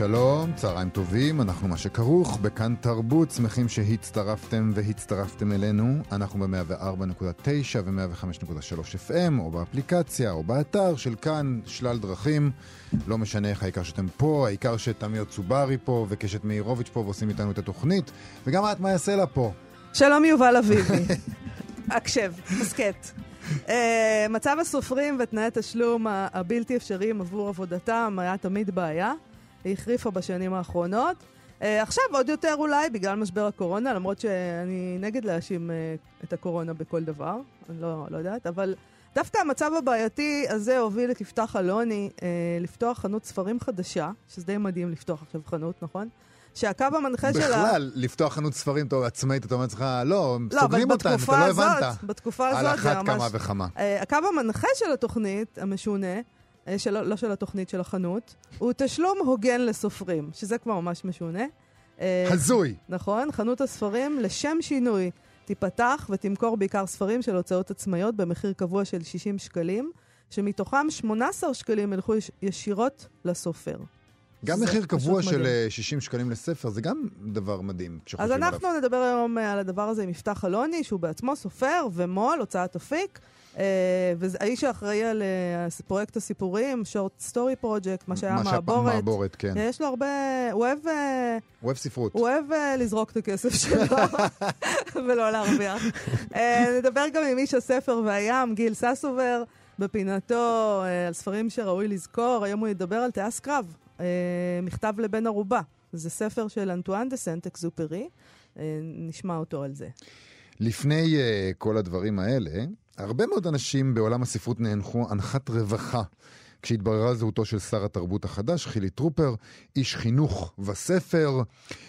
שלום, צהריים טובים, אנחנו מה שכרוך, בכאן תרבות, שמחים שהצטרפתם והצטרפתם אלינו. אנחנו ב-104.9 ו-105.3 FM, או באפליקציה, או באתר של כאן, שלל דרכים. לא משנה איך העיקר שאתם פה, העיקר שתמיר צוברי פה, וקשת מאירוביץ' פה, ועושים איתנו את התוכנית. וגם את, מה יעשה לה פה? שלום יובל אביבי. הקשב, הסכת. Uh, מצב הסופרים ותנאי תשלום הבלתי אפשריים עבור עבודתם היה תמיד בעיה. היא החריפה בשנים האחרונות. Uh, עכשיו עוד יותר אולי בגלל משבר הקורונה, למרות שאני נגד להאשים uh, את הקורונה בכל דבר, אני לא, לא יודעת, אבל דווקא המצב הבעייתי הזה הוביל את יפתח אלוני uh, לפתוח חנות ספרים חדשה, שזה די מדהים לפתוח עכשיו חנות, נכון? שהקו המנחה בכלל, שלה... בכלל, לפתוח חנות ספרים טוב, עצמאית, אתה אומר לעצמך, לא, לא סוגרים אותה, אתה לא הבנת. בתקופה הזאת, על אחת כמה וכמה. Uh, הקו המנחה של התוכנית, המשונה, של, לא של התוכנית, של החנות, הוא תשלום הוגן לסופרים, שזה כבר ממש משונה. אה, הזוי. נכון, חנות הספרים, לשם שינוי, תיפתח ותמכור בעיקר ספרים של הוצאות עצמאיות במחיר קבוע של 60 שקלים, שמתוכם 18 שקלים ילכו ישירות לסופר. גם מחיר קבוע של מדהים. 60 אה, שקלים לספר, זה גם דבר מדהים. אז אנחנו עליו. נדבר היום על הדבר הזה עם יפתח אלוני, שהוא בעצמו סופר ומו"ל, הוצאת אפיק. אה, והאיש האחראי על אה, פרויקט הסיפורים, Short Story Project, מה שהיה מעבורת. מה מעבורת, כן. יש לו הרבה... הוא אוהב... הוא אוהב ספרות. הוא אוהב לזרוק את הכסף שלו ולא להרוויח. נדבר גם עם איש הספר והים, גיל ססובר, בפינתו על ספרים שראוי לזכור. היום הוא ידבר על טייס קרב, מכתב לבן ערובה. זה ספר של אנטואן דה סנט אקזופרי. נשמע אותו על זה. לפני uh, כל הדברים האלה, הרבה מאוד אנשים בעולם הספרות נאנחו אנחת רווחה. כשהתבררה זהותו של שר התרבות החדש, חילי טרופר, איש חינוך וספר.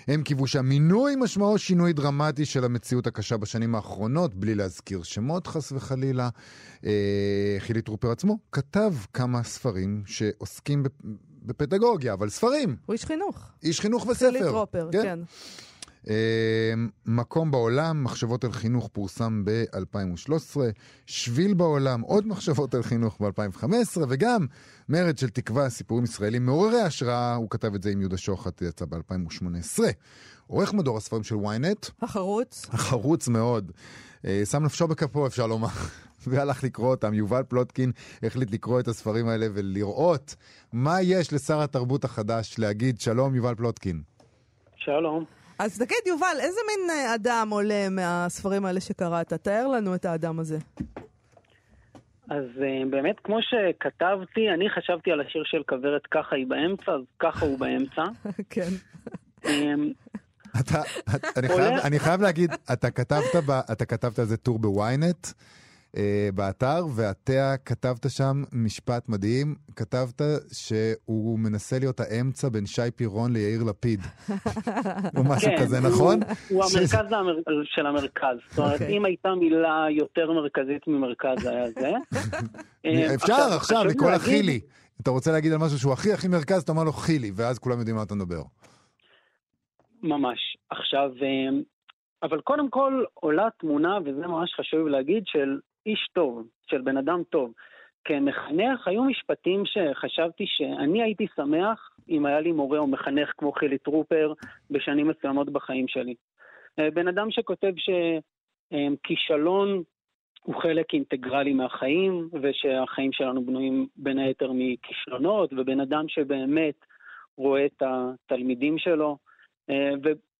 הם קיוו שהמינוי משמעו שינוי דרמטי של המציאות הקשה בשנים האחרונות, בלי להזכיר שמות חס וחלילה. אה, חילי טרופר עצמו כתב כמה ספרים שעוסקים בפדגוגיה, אבל ספרים. הוא איש חינוך. איש חינוך וספר. חילי טרופר, כן. כן. אמ, מקום בעולם, מחשבות על חינוך פורסם ב-2013, שביל בעולם, עוד מחשבות על חינוך ב-2015, וגם מרד של תקווה, סיפורים ישראלים מעוררי השראה, הוא כתב את זה עם יהודה שוחט, יצא ב-2018. עורך מדור הספרים של ynet. החרוץ. החרוץ מאוד. אה, שם נפשו בכפו, אפשר לומר. והלך לקרוא אותם. יובל פלוטקין החליט לקרוא את הספרים האלה ולראות מה יש לשר התרבות החדש להגיד. שלום, יובל פלוטקין. שלום. אז תגיד, יובל, איזה מין אה, אדם עולה מהספרים האלה שקראת? תאר לנו את האדם הזה. אז אה, באמת, כמו שכתבתי, אני חשבתי על השיר של כוורת ככה היא באמצע, אז ככה הוא באמצע. כן. אמ, אתה, אני, חייב, אני חייב להגיד, אתה כתבת, ב, אתה כתבת על זה טור בוויינט, אה, באתר, ואתה כתבת שם משפט מדהים, כתבת שהוא מנסה להיות האמצע בין שי פירון ליאיר לפיד. או משהו כן, כזה, נכון? הוא המרכז של המרכז. זאת אומרת, אוקיי. אם הייתה מילה יותר מרכזית ממרכז, זה היה זה. אה, אפשר עכשיו לקרוא לה חילי. אתה רוצה להגיד על משהו שהוא הכי הכי מרכז, אתה אומר לו חילי, ואז כולם יודעים מה אתה מדבר. ממש. עכשיו, אה, אבל קודם כל עולה תמונה, וזה ממש חשוב להגיד, של איש טוב, של בן אדם טוב. כמחנך, היו משפטים שחשבתי שאני הייתי שמח אם היה לי מורה או מחנך כמו חילי טרופר בשנים מסוימות בחיים שלי. אה, בן אדם שכותב שכישלון הוא חלק אינטגרלי מהחיים, ושהחיים שלנו בנויים בין היתר מכישלונות, ובן אדם שבאמת רואה את התלמידים שלו.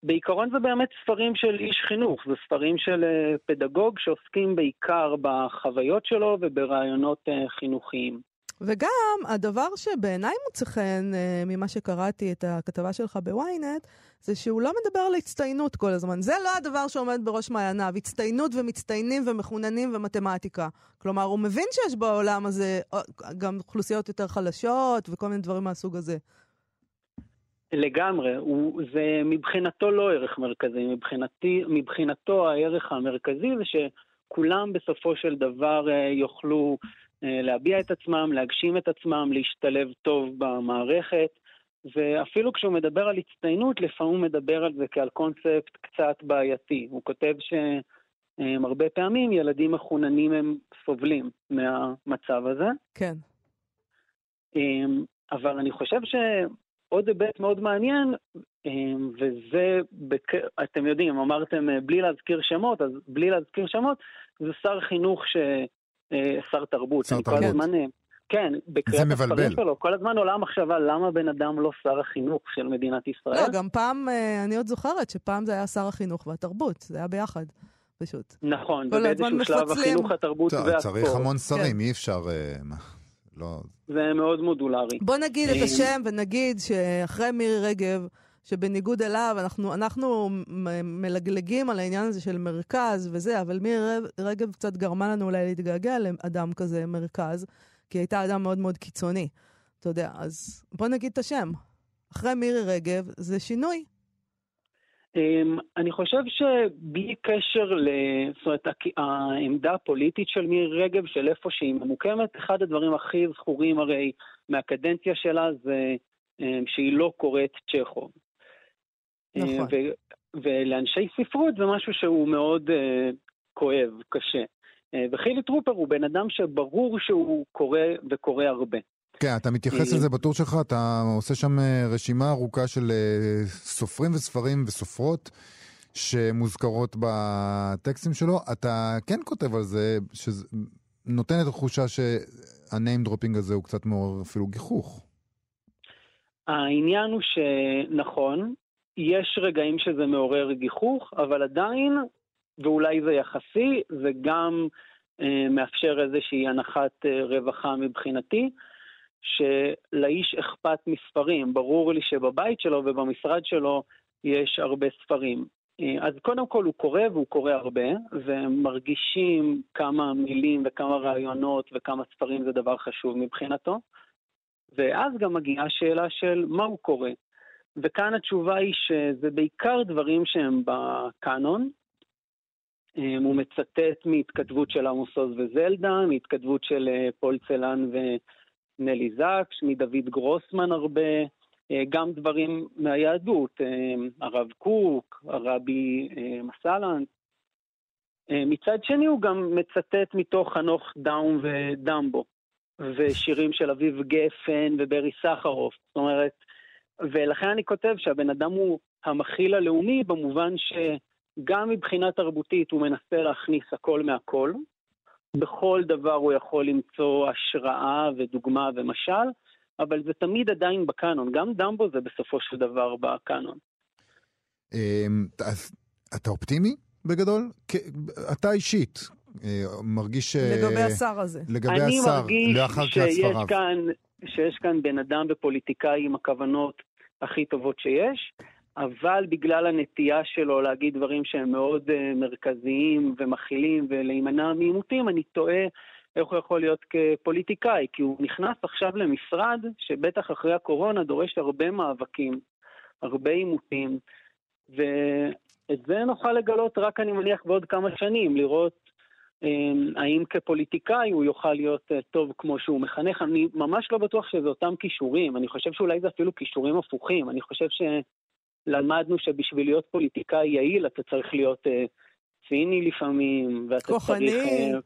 בעיקרון זה באמת ספרים של איש חינוך, זה ספרים של אה, פדגוג שעוסקים בעיקר בחוויות שלו וברעיונות אה, חינוכיים. וגם הדבר שבעיניי מוצא חן אה, ממה שקראתי את הכתבה שלך בוויינט, זה שהוא לא מדבר על הצטיינות כל הזמן. זה לא הדבר שעומד בראש מעייניו, הצטיינות ומצטיינים ומחוננים ומתמטיקה. כלומר, הוא מבין שיש בעולם הזה גם אוכלוסיות יותר חלשות וכל מיני דברים מהסוג הזה. לגמרי, הוא, זה מבחינתו לא ערך מרכזי, מבחינתי, מבחינתו הערך המרכזי זה שכולם בסופו של דבר אה, יוכלו אה, להביע את עצמם, להגשים את עצמם, להשתלב טוב במערכת, ואפילו כשהוא מדבר על הצטיינות, לפעמים הוא מדבר על זה כעל קונספט קצת בעייתי. הוא כותב שהרבה פעמים ילדים מחוננים הם סובלים מהמצב הזה. כן. אבל אני חושב שעוד היבט מאוד מעניין, אמ, וזה, בק... אתם יודעים, אמרתם אה, בלי להזכיר שמות, אז בלי להזכיר שמות, זה שר חינוך ש... אה, שר תרבות. שר תרבות. הזמן, אה, כן, בקריאת. הספרים שלו, כל הזמן עולה המחשבה למה בן אדם לא שר החינוך של מדינת ישראל. לא, גם פעם, אני עוד זוכרת שפעם זה היה שר החינוך והתרבות, זה היה ביחד, פשוט. נכון, ובאיזשהו שלב. החינוך, התרבות והספורט. צריך המון שרים, כן. אי אפשר... לא... זה מאוד מודולרי. בוא נגיד את אה, השם ונגיד שאחרי מירי רגב, שבניגוד אליו, אנחנו, אנחנו מלגלגים על העניין הזה של מרכז וזה, אבל מירי רגב קצת גרמה לנו אולי להתגעגע לאדם כזה, מרכז, כי היא הייתה אדם מאוד מאוד קיצוני. אתה יודע, אז בוא נגיד את השם. אחרי מירי רגב זה שינוי. אמ, אני חושב שבלי קשר. זאת אומרת, העמדה הפוליטית של מירי רגב, של איפה שהיא ממוקמת, אחד הדברים הכי זכורים הרי מהקדנציה שלה זה אמ, שהיא לא קוראת צ'כוב. נכון. אה, ו- ולאנשי ספרות זה משהו שהוא מאוד אה, כואב, קשה. אה, וחילי טרופר הוא בן אדם שברור שהוא קורא וקורא הרבה. כן, אתה מתייחס אה, לזה בטור שלך, אתה עושה שם אה, רשימה ארוכה של אה, סופרים וספרים וסופרות שמוזכרות בטקסטים שלו. אתה כן כותב על זה, שנותן את התחושה שה name dropping הזה הוא קצת מעורר אפילו גיחוך. העניין הוא שנכון, יש רגעים שזה מעורר גיחוך, אבל עדיין, ואולי זה יחסי, זה גם אה, מאפשר איזושהי הנחת אה, רווחה מבחינתי, שלאיש אכפת מספרים. ברור לי שבבית שלו ובמשרד שלו יש הרבה ספרים. אה, אז קודם כל הוא קורא והוא קורא הרבה, ומרגישים כמה מילים וכמה רעיונות וכמה ספרים זה דבר חשוב מבחינתו. ואז גם מגיעה השאלה של מה הוא קורא. וכאן התשובה היא שזה בעיקר דברים שהם בקאנון. אה, הוא מצטט מהתכתבות של עמוס עוז וזלדה, מהתכתבות של אה, פול צלן ונלי זקס, מדוד גרוסמן הרבה, אה, גם דברים מהיהדות, אה, הרב קוק, הרבי אה, מסלנט. מצד שני הוא גם מצטט מתוך חנוך דאום ודמבו, ושירים של אביב גפן וברי סחרוף. זאת אומרת, ולכן אני כותב שהבן אדם הוא המכיל הלאומי במובן שגם מבחינה תרבותית הוא מנסה להכניס הכל מהכל. בכל דבר הוא יכול למצוא השראה ודוגמה ומשל, אבל זה תמיד עדיין בקאנון. גם דמבו זה בסופו של דבר בקאנון. אמ, אז אתה אופטימי בגדול? אתה אישית אה, מרגיש... אה, לגבי השר הזה. לגבי אני השר, מרגיש לאחר קריאת שיש ספריו. כאן, שיש כאן בן אדם ופוליטיקאי עם הכוונות הכי טובות שיש, אבל בגלל הנטייה שלו להגיד דברים שהם מאוד uh, מרכזיים ומכילים ולהימנע מעימותים, אני תוהה איך הוא יכול להיות כפוליטיקאי, כי הוא נכנס עכשיו למשרד שבטח אחרי הקורונה דורש הרבה מאבקים, הרבה עימותים, ואת זה נוכל לגלות רק, אני מניח, בעוד כמה שנים, לראות אמ, האם כפוליטיקאי הוא יוכל להיות אה, טוב כמו שהוא מחנך. אני ממש לא בטוח שזה אותם כישורים, אני חושב שאולי זה אפילו כישורים הפוכים. אני חושב שלמדנו שבשביל להיות פוליטיקאי יעיל אתה צריך להיות אה, ציני לפעמים, ואתה כוחני, צריך אה, להיות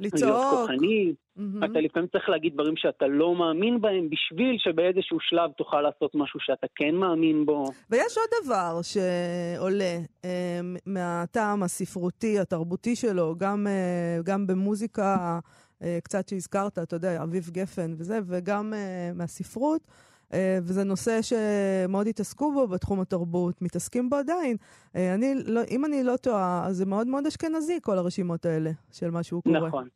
לצעוק. כוחני. מהמם. אתה לפעמים צריך להגיד דברים שאתה לא מאמין בהם, בשביל שבאיזשהו שלב תוכל לעשות משהו שאתה כן מאמין בו. ויש עוד דבר שעולה אה, מהטעם הספרותי, התרבותי שלו, גם, אה, גם במוזיקה, אה, קצת שהזכרת, אתה יודע, אביב גפן וזה, וגם אה, מהספרות. אה, וזה נושא שמאוד התעסקו בו בתחום התרבות, מתעסקים בו עדיין. אה, אני, לא, אם אני לא טועה, אז זה מאוד מאוד אשכנזי, כל הרשימות האלה, של מה שהוא קורא. נכון.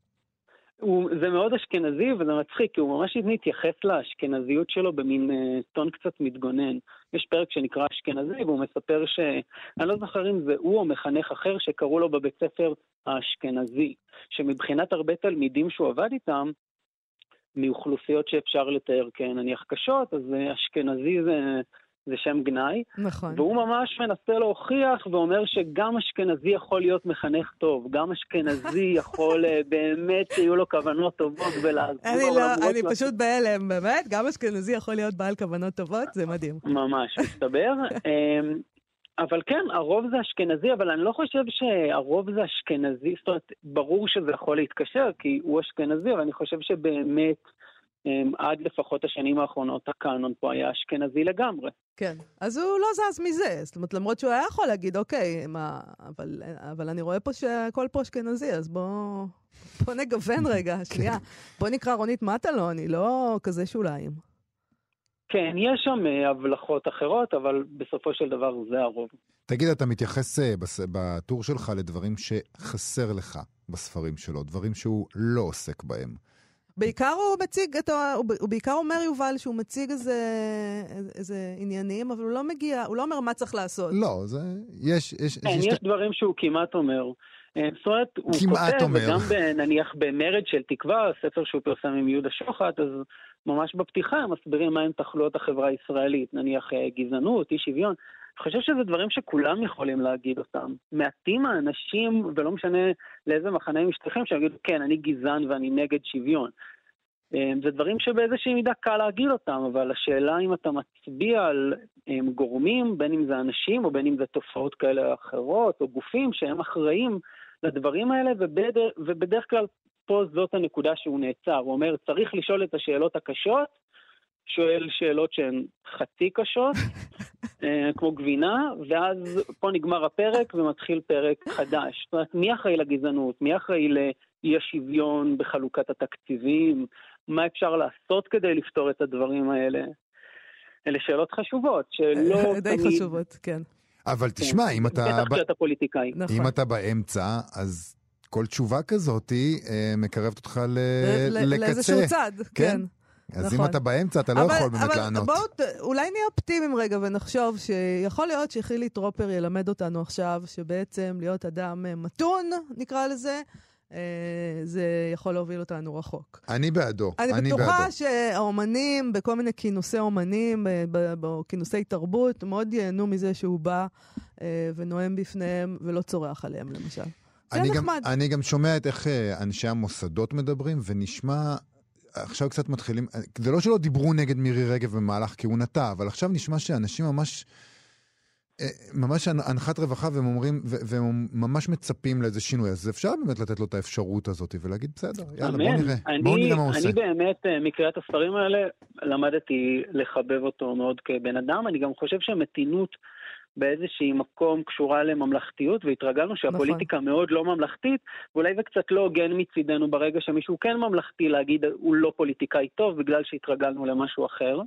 הוא, זה מאוד אשכנזי וזה מצחיק, כי הוא ממש מתייחס לאשכנזיות שלו במין אה, טון קצת מתגונן. יש פרק שנקרא אשכנזי, והוא מספר ש... אני לא זוכר אם זה הוא או מחנך אחר שקראו לו בבית ספר האשכנזי, שמבחינת הרבה תלמידים שהוא עבד איתם, מאוכלוסיות שאפשר לתאר כנניח קשות, אז אה, אשכנזי זה זה שם גנאי, נכון. והוא ממש מנסה להוכיח ואומר שגם אשכנזי יכול להיות מחנך טוב, גם אשכנזי יכול אה, באמת שיהיו לו כוונות טובות ולעזור. אני לא, אני שהוא- פשוט בהלם, באמת, גם אשכנזי יכול להיות בעל כוונות טובות, זה מדהים. ממש, מסתבר. אבל כן, הרוב זה אשכנזי, אבל אני לא חושב שהרוב זה אשכנזי, זאת אומרת, ברור שזה יכול להתקשר, כי הוא אשכנזי, אבל אני חושב שבאמת, אמ, עד לפחות השנים האחרונות, הקאנון פה היה אשכנזי לגמרי. כן. אז הוא לא זז מזה, זאת אומרת, למרות שהוא היה יכול להגיד, אוקיי, מה, אבל, אבל אני רואה פה שהכל פה אשכנזי, אז בוא, בוא נגוון רגע, שנייה. בוא נקרא רונית מטלון, היא לא כזה שוליים. כן, יש שם אה, הבלחות אחרות, אבל בסופו של דבר זה הרוב. תגיד, אתה מתייחס אה, בס- בטור שלך לדברים שחסר לך בספרים שלו, דברים שהוא לא עוסק בהם. בעיקר הוא מציג, את ה... הוא בעיקר אומר, יובל, שהוא מציג איזה, איזה עניינים, אבל הוא לא מגיע, הוא לא אומר מה צריך לעשות. לא, זה... יש... יש, כן, יש יש דברים שהוא כמעט אומר. אה, זאת אומרת, הוא כותב, אומר. וגם נניח במרד של תקווה, הספר שהוא פרסם עם יהודה שוחט, אז ממש בפתיחה הם מסבירים מהם תחלואות החברה הישראלית, נניח אה, גזענות, אי שוויון. אני חושב שזה דברים שכולם יכולים להגיד אותם. מעטים האנשים, ולא משנה לאיזה מחנה הם משתייכים, שיגידו, כן, אני גזען ואני נגד שוויון. אה, זה דברים שבאיזושהי מידה קל להגיד אותם, אבל השאלה אם אתה מצביע על אה, גורמים, בין אם זה אנשים או בין אם זה תופעות כאלה או אחרות, או גופים שהם אחראים לדברים האלה, ובדר, ובדרך כלל פה זאת הנקודה שהוא נעצר. הוא אומר, צריך לשאול את השאלות הקשות, שואל שאלות שהן חצי קשות, אה, כמו גבינה, ואז פה נגמר הפרק ומתחיל פרק חדש. זאת אומרת, מי אחראי לגזענות? מי אחראי לאי השוויון בחלוקת התקציבים? מה אפשר לעשות כדי לפתור את הדברים האלה? אלה שאלות חשובות, שלא די תמיד... חשובות, כן. אבל תשמע, אם אתה... בטח כשאתה פוליטיקאי. נכון. אם אתה באמצע, אז כל תשובה כזאת אה, מקרבת אותך ל- ל- ל- לאיזשהו לקצה. צד, כן. כן. אז נכון. אם אתה באמצע, אתה לא אבל- יכול באמת אבל לענות. בואו, ת- אולי נהיה אופטימיים רגע ונחשוב שיכול להיות שחילי טרופר ילמד אותנו עכשיו שבעצם להיות אדם אה, מתון, נקרא לזה, אה, זה יכול להוביל אותנו רחוק. אני בעדו, אני אני בטוחה בעדו. שהאומנים, בכל מיני כינוסי אומנים, אה, ב- ב- או כינוסי תרבות, מאוד ייהנו מזה שהוא בא ונואם בפניהם ולא צורח עליהם, למשל. זה אני גם, נחמד. אני גם שומע את איך אה, אנשי המוסדות מדברים, ונשמע... עכשיו קצת מתחילים, זה לא שלא דיברו נגד מירי רגב במהלך כהונתה, אבל עכשיו נשמע שאנשים ממש, אה, ממש הנ- הנחת רווחה והם אומרים, והם ממש מצפים לאיזה שינוי, אז אפשר באמת לתת לו את האפשרות הזאת ולהגיד, בסדר, יאללה, בואו אמן. נראה, אני, בואו נראה מה הוא עושה. אני באמת, אה, מקריאת הספרים האלה, למדתי לחבב אותו מאוד כבן אדם. אני גם חושב שהמתינות באיזשהי מקום קשורה לממלכתיות, והתרגלנו שהפוליטיקה מאוד לא ממלכתית, ואולי זה קצת לא הוגן מצידנו ברגע שמישהו כן ממלכתי להגיד הוא לא פוליטיקאי טוב, בגלל שהתרגלנו למשהו אחר.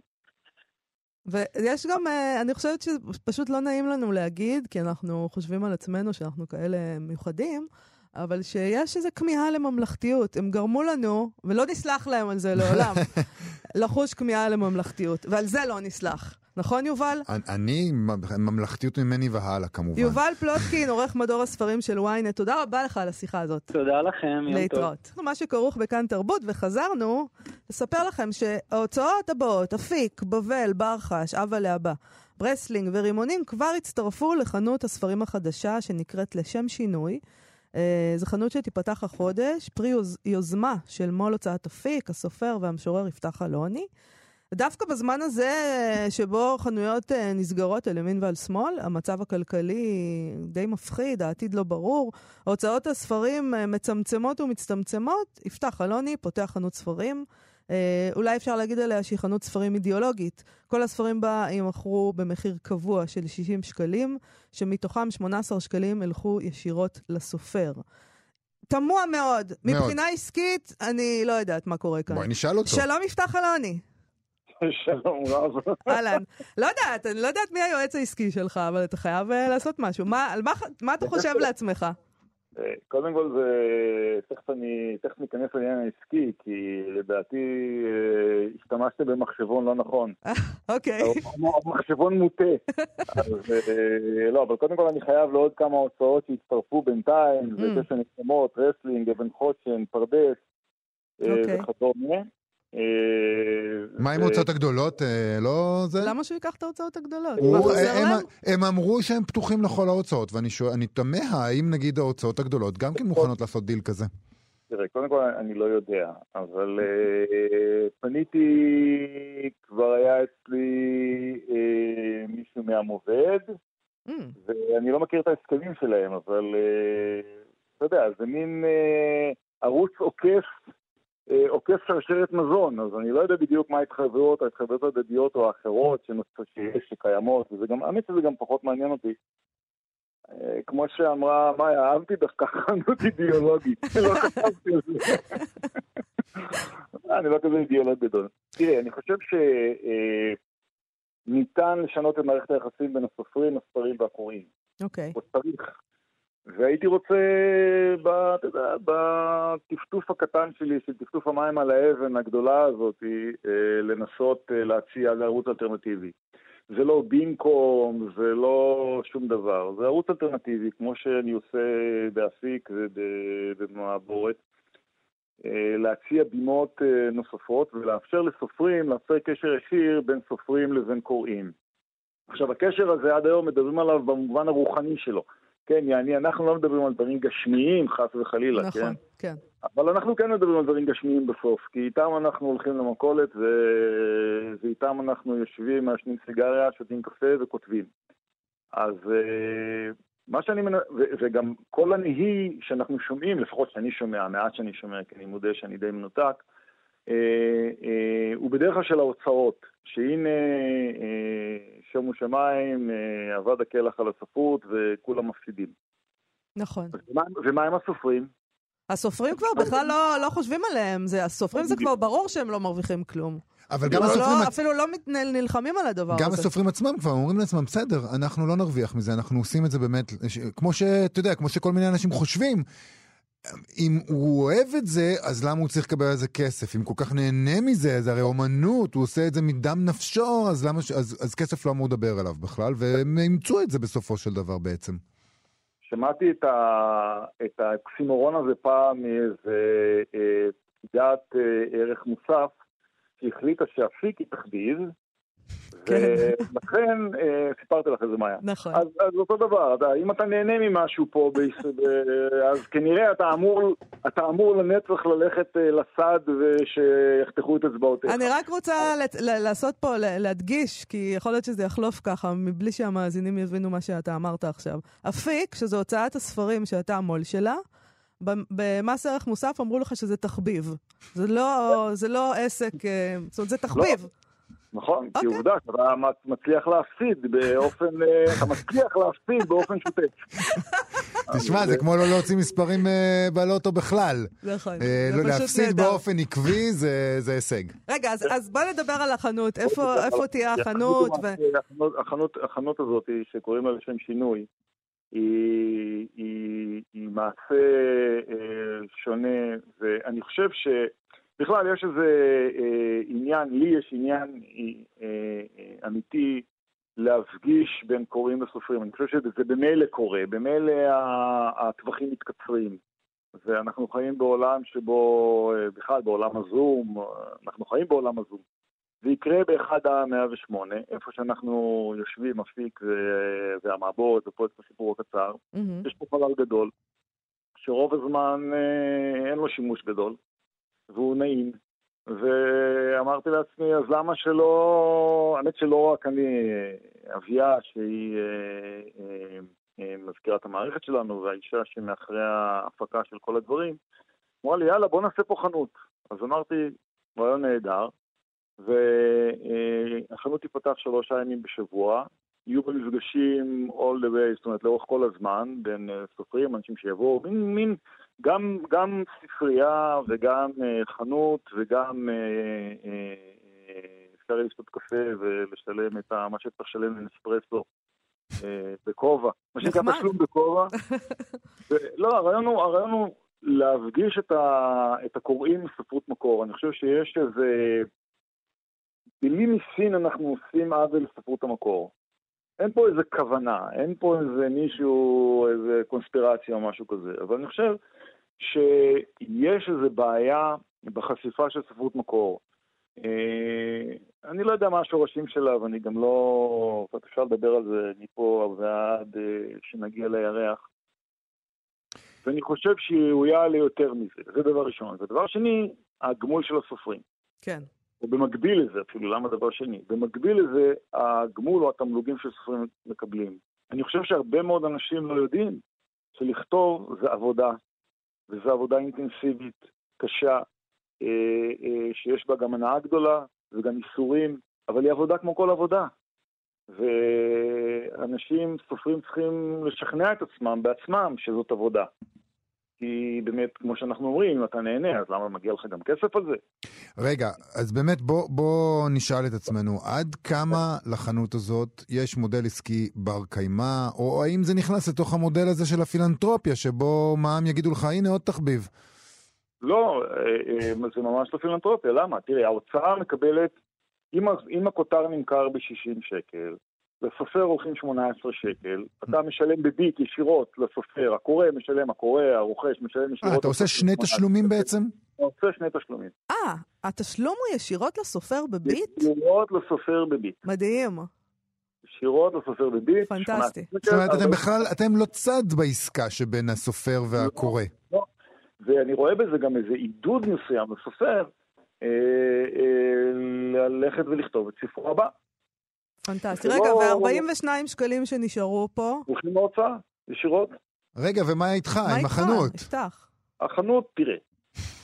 ויש גם, אה, אני חושבת שפשוט לא נעים לנו להגיד, כי אנחנו חושבים על עצמנו שאנחנו כאלה מיוחדים, אבל שיש איזו כמיהה לממלכתיות. הם גרמו לנו, ולא נסלח להם על זה לעולם, לחוש כמיהה לממלכתיות, ועל זה לא נסלח. נכון, יובל? אני- ממלכתיות ממני והלאה כמובן. יובל פלוטקין, עורך מדור הספרים של ynet, תודה רבה לך על השיחה הזאת. תודה לכם, יום טוב. להתראות. מה שכרוך בכאן תרבות, וחזרנו לספר לכם שההוצאות הבאות, אפיק, בבל, ברחש, אבא לאבא, רסלינג ורימונים כבר הצטרפו לחנות הספרים החדשה שנקראת לשם שינוי. אה, זו חנות שתיפתח החודש, פרי יוז- יוזמה של מו"ל הוצאת אפיק, הסופר והמשורר יפתח אלוני. דווקא בזמן הזה אה, שבו חנויות אה, נסגרות על ימין ועל שמאל, המצב הכלכלי די מפחיד, העתיד לא ברור, הוצאות הספרים אה, מצמצמות ומצטמצמות, יפתח אלוני, פותח חנות ספרים. אולי אפשר להגיד עליה שהיא חנות ספרים אידיאולוגית. כל הספרים בה יימכרו במחיר קבוע של 60 שקלים, שמתוכם 18 שקלים ילכו ישירות לסופר. תמוה מאוד. מאוד. מבחינה עסקית, אני לא יודעת מה קורה כאן. בואי נשאל אותו. שלום יפתח אלוני. שלום רב. אהלן. לא יודעת, אני לא יודעת מי היועץ העסקי שלך, אבל אתה חייב אה, לעשות משהו. מה, מה, מה אתה חושב לעצמך? אה, קודם כל זה, תכף אני, תכף ניכנס לעניין העסקי, כי לדעתי אה, השתמשתם במחשבון לא נכון. אוקיי. או מחשבון מוטה. אז לא, אבל קודם כל אני חייב לעוד כמה הוצאות שהצטרפו בינתיים, זה מממ. תשע נשמות, רסלינג, אבן חושן, פרדס אוקיי. וכדומה. מה עם ההוצאות הגדולות? אה, לא זה? למה שהוא ייקח את ההוצאות הגדולות? הוא- מה חסר הם- להם? הם אמרו שהם פתוחים לכל ההוצאות, ואני תמה האם נגיד ההוצאות הגדולות גם כן מוכנות לעשות דיל כזה. תראה, קודם כל אני לא יודע, אבל אה, פניתי, כבר היה אצלי אה, מישהו מהמובד, Mm, ואני לא מכיר את ההסכמים שלהם, אבל אה, אתה יודע, זה מין אה, ערוץ עוקף, אה, עוקף שרשרת מזון, אז אני לא יודע בדיוק מה ההתחייבויות, ההתחייבויות ההדדיות או האחרות שיש, שקיימות, וזה גם, האמת שזה גם פחות מעניין אותי. אה, כמו שאמרה מאיה, אהבתי דווקא חנות אידיאולוגית, לא חשבתי על זה. אני לא כזה אידיאולוג גדול. תראה, אני חושב שניתן לשנות את מערכת היחסים בין הסופרים, הספרים והקוראים. אוקיי. או צריך. והייתי רוצה, אתה יודע, בטפטוף הקטן שלי, של טפטוף המים על האבן הגדולה הזאת, אה, לנסות אה, להציע לערוץ אלטרנטיבי. זה לא במקום, זה לא שום דבר. זה ערוץ אלטרנטיבי, כמו שאני עושה באפיק ובמעבורת. אה, להציע בימות נוספות ולאפשר לסופרים לאפשר קשר ישיר בין סופרים לבין קוראים. עכשיו, הקשר הזה עד היום מדברים עליו במובן הרוחני שלו. כן, יעני, אנחנו לא מדברים על דברים גשמיים, חס וחלילה, כן? נכון, כן. אבל אנחנו כן מדברים על דברים גשמיים בסוף, כי איתם אנחנו הולכים למכולת ו... ואיתם אנחנו יושבים, מעשנים סיגריה, שותים קפה וכותבים. אז אה, מה שאני מנ... ו... וגם כל הנהי שאנחנו שומעים, לפחות שאני שומע, המעט שאני שומע, כי אני מודה שאני די מנותק, הוא בדרך כלל של ההוצאות, שהנה אה, שומו שמיים, אה, אבד הקלח על הספרות וכולם מפסידים. נכון. ומה, ומה עם הסופרים? הסופרים כבר בכלל לא, לא חושבים עליהם, זה, הסופרים זה כבר ברור שהם לא מרוויחים כלום. אבל גם לא, הסופרים... לא, אפילו לא מת- נלחמים על הדבר גם הזה. הסופרים עצמם כבר אומרים לעצמם, בסדר, אנחנו לא נרוויח מזה, אנחנו עושים את זה באמת, ש- כמו שאתה יודע, כמו שכל מיני אנשים חושבים. אם הוא אוהב את זה, אז למה הוא צריך לקבל על זה כסף? אם כל כך נהנה מזה, זה הרי אומנות, הוא עושה את זה מדם נפשו, אז, למה, ש- אז, אז כסף לא אמור לדבר עליו בכלל, והם אימצו את זה בסופו של דבר בעצם. שמעתי את, ה, את האקסימורון הזה פעם מאיזה אה, פקידת אה, ערך מוסף, שהחליטה שאפיק היא תחביב. ולכן אה, סיפרתי לך איזה מאיה. נכון. אז, אז אותו דבר, אתה, אם אתה נהנה ממשהו פה, ביס, ב, אז כנראה אתה אמור, אתה אמור לנצח ללכת אה, לסד ושיחתכו את אצבעותיך. אני רק רוצה ל- לעשות פה, להדגיש, כי יכול להיות שזה יחלוף ככה, מבלי שהמאזינים יבינו מה שאתה אמרת עכשיו. אפיק, שזו הוצאת הספרים שאתה המו"ל שלה, במס ערך מוסף אמרו לך שזה תחביב. זה לא, זה לא עסק, אה, זאת אומרת, זה תחביב. נכון, כי אוקיי. עובדה שאתה מצ- מצליח להפסיד באופן, אה, אתה מצליח להפסיד באופן שוטף. תשמע, זה כמו לא להוציא מספרים אה, בלוטו בכלל. נכון. אה, לא, להפסיד. באופן עקבי זה זה הישג. רגע, אז, אז בוא נדבר על החנות. איפה, תהיה החנות? ו... החנות, הזאת, שקוראים לה לשם שינוי, היא, מעשה שונה, ואני חושב שבכלל יש איזה אה, עניין, לי יש עניין אה, אה, אמיתי להפגיש בין קוראים לסופרים. אני חושב שזה במילא קורה, במילא הטווחים מתקצרים. ואנחנו חיים בעולם שבו, אה, בכלל בעולם הזום, אנחנו חיים בעולם הזום. זה יקרה באחד ה-108, איפה שאנחנו יושבים, אפיק ו- והמעבורת ופרויקט הסיפור הקצר. מהמם. יש פה חלל גדול, שרוב הזמן אה, אין לו שימוש גדול, והוא נעים. ואמרתי לעצמי, אז למה שלא, האמת שלא רק אני, אה, אביה, שהיא אה, אה, אה, מזכירת המערכת שלנו, והאישה שמאחורי ההפקה של כל הדברים, אמרה לי, יאללה, בוא נעשה פה חנות. אז אמרתי, רעיון נהדר, והחנות תיפתח שלושה ימים בשבוע, יהיו בה מפגשים all the way, זאת אומרת, לאורך כל הזמן, בין אה, סופרים, אנשים שיבואו, מין, מין, גם, גם ספרייה וגם אה, חנות וגם אה, אה, אפשר לשתות קפה ולשלם את ה, מה שצריך לשלם לאספרסו אה, בכובע, מה שנקרא. תשלום בכובע. ו- לא, הרעיון הוא, הרעיון הוא להפגיש את, ה, את הקוראים בספרות מקור. אני חושב שיש איזה... בלי ניסין אנחנו עושים עוול לספרות המקור. אין פה איזה כוונה, אין פה איזה מישהו, איזה קונספירציה או משהו כזה, אבל אני חושב שיש איזו בעיה בחשיפה של ספרות מקור. אה, אני לא יודע מה השורשים שלה, ואני גם לא... אפשר לדבר על זה מפה ועד אה, שנגיע לירח. ואני חושב שהיא ראויה ליותר מזה, זה דבר ראשון. ודבר שני, הגמול של הסופרים. כן. ובמקביל לזה, אפילו למה דבר שני? במקביל לזה, הגמול או התמלוגים שסופרים מקבלים. אני חושב שהרבה מאוד אנשים לא יודעים שלכתוב זה עבודה, וזו עבודה אינטנסיבית, קשה, אה, אה, שיש בה גם הנאה גדולה וגם איסורים, אבל היא עבודה כמו כל עבודה. ואנשים, סופרים צריכים לשכנע את עצמם בעצמם שזאת עבודה. כי באמת, כמו שאנחנו אומרים, אם אתה נהנה, אז למה מגיע לך גם כסף על זה? רגע, אז באמת בוא, בוא נשאל את עצמנו, עד כמה לחנות הזאת יש מודל עסקי בר קיימא, או האם זה נכנס לתוך המודל הזה של הפילנטרופיה, שבו מע"מ יגידו לך, הנה עוד תחביב. לא, אה, אה, זה ממש לא פילנטרופיה, למה? תראה, ההוצאה מקבלת, אם, אם הכותר נמכר ב-60 שקל, לסופר הולכים 18 שקל, אתה משלם בביט ישירות לסופר, הקורא משלם, הקורא, הרוכש משלם ישירות. אה, אתה עושה שני תשלומים בעצם? אתה עושה שני תשלומים. אה, התשלום הוא ישירות לסופר בביט? ישירות לסופר בביט. מדהים. ישירות לסופר בביט. פנטסטי. זאת אומרת, אתם בכלל, אתם לא צד בעסקה שבין הסופר והקורא. לא, ואני רואה בזה גם איזה עידוד מסוים לסופר אה, אה, ללכת ולכתוב את ספרו הבא. פנטסטי. זה רגע, לא- ו-42 שקלים שנשארו פה, הולכים להוצאה, ישירות. רגע, ומה איתך, מה עם איתך? החנות? יפתח. החנות, תראה.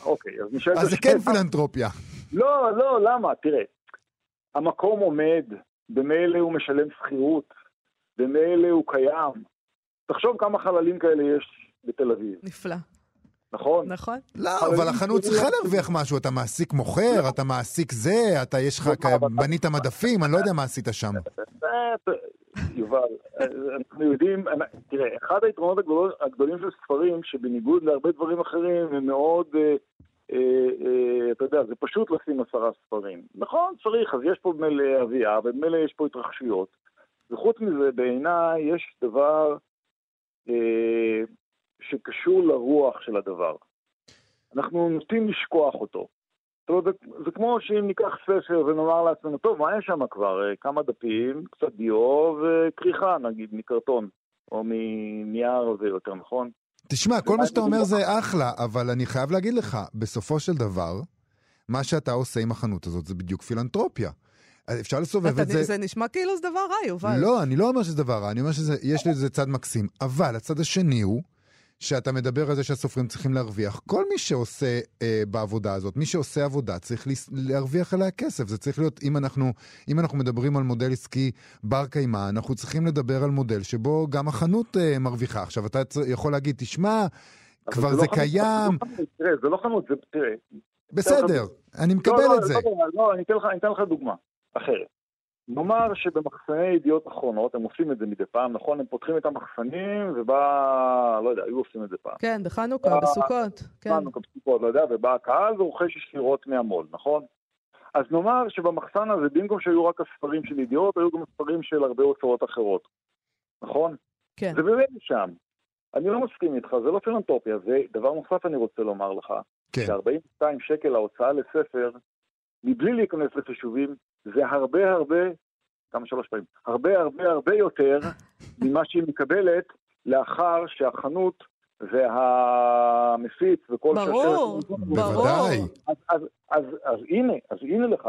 אוקיי, אז נשאלת אז זה כן פילנטרופיה. לא, לא, למה? תראה, המקום עומד, במילא הוא משלם שכירות, במילא הוא קיים. תחשוב כמה חללים כאלה יש בתל אביב, נפלא. נכון? נכון? לא, אבל החנות צריכה להרוויח משהו, אתה מעסיק מוכר, אתה מעסיק זה, אתה יש לך, לא, בנית מדפים, אני לא יודע מה עשית שם. יובל, אנחנו יודעים, אה, תראה, אחד היתרונות הגדול- הגדולים של ספרים, שבניגוד להרבה דברים אחרים, הם מאוד, אה, אה, אה, אתה יודע, זה פשוט לשים עשרה ספרים. נכון, צריך, אז יש פה במילא אבייה, ובמילא יש פה התרחשויות. וחוץ מזה, בעיניי יש דבר אה, שקשור לרוח של הדבר. אנחנו נוטים לשכוח אותו. זאת אומרת, זה, זה כמו שאם ניקח ספר ונאמר לעצמנו, טוב, מה יש שם כבר? אה, כמה דפים, קצת דיו וכריכה, נגיד, מקרטון, או מנייר הרבה יותר, נכון? תשמע, כל מה שאתה אומר זה אחלה, אבל אני חייב להגיד לך, בסופו של דבר, מה שאתה עושה עם החנות הזאת זה בדיוק פילנטרופיה. אפשר לסובב את זה... זה נשמע כאילו זה דבר רע, יובל. לא, אני לא אומר שזה דבר רע, אני אומר שיש לזה צד מקסים. אבל הצד השני הוא שאתה מדבר על זה שהסופרים צריכים להרוויח. כל מי שעושה אה, בעבודה הזאת, מי שעושה עבודה, צריך להרוויח עליה כסף. זה צריך להיות, אם אנחנו, אם אנחנו מדברים על מודל עסקי בר קיימא, אנחנו צריכים לדבר על מודל שבו גם החנות אה, מרוויחה. עכשיו, אתה יכול להגיד, תשמע, כבר לא זה חנות, קיים, זה לא חנות, תראה, זה לא חנות, זה. בסדר, אני לא, מקבל לא, את זה. לא, לא, לא, אני אתן לך דוגמה אחרת. נאמר שבמחסני ידיעות אחרונות, הם עושים את זה מדי פעם, נכון? הם פותחים את המחסנים, ובא, לא יודע, היו עושים את זה פעם. כן, בחנוכה, אה, בסוכות. כן. כן. בסוכות, לא יודע, ובא הקהל ורוכש ישירות מהמו"ל, נכון? אז נאמר שבמחסן הזה, במקום שהיו רק הספרים של ידיעות, היו גם ספרים של הרבה הוצאות אחרות, נכון? כן. זה באמת שם. אני לא מסכים איתך, זה לא פילנטופיה. ודבר נוסף אני רוצה לומר לך, כן. ש-42 שקל ההוצאה לספר, מבלי להיכנס לחישובים, זה הרבה הרבה, כמה שלוש פעמים, הרבה הרבה הרבה יותר ממה שהיא מקבלת לאחר שהחנות והמפיץ וכל ברור, שרשרת- ברור. בוודאי. אז, אז, אז, אז הנה, אז הנה לך.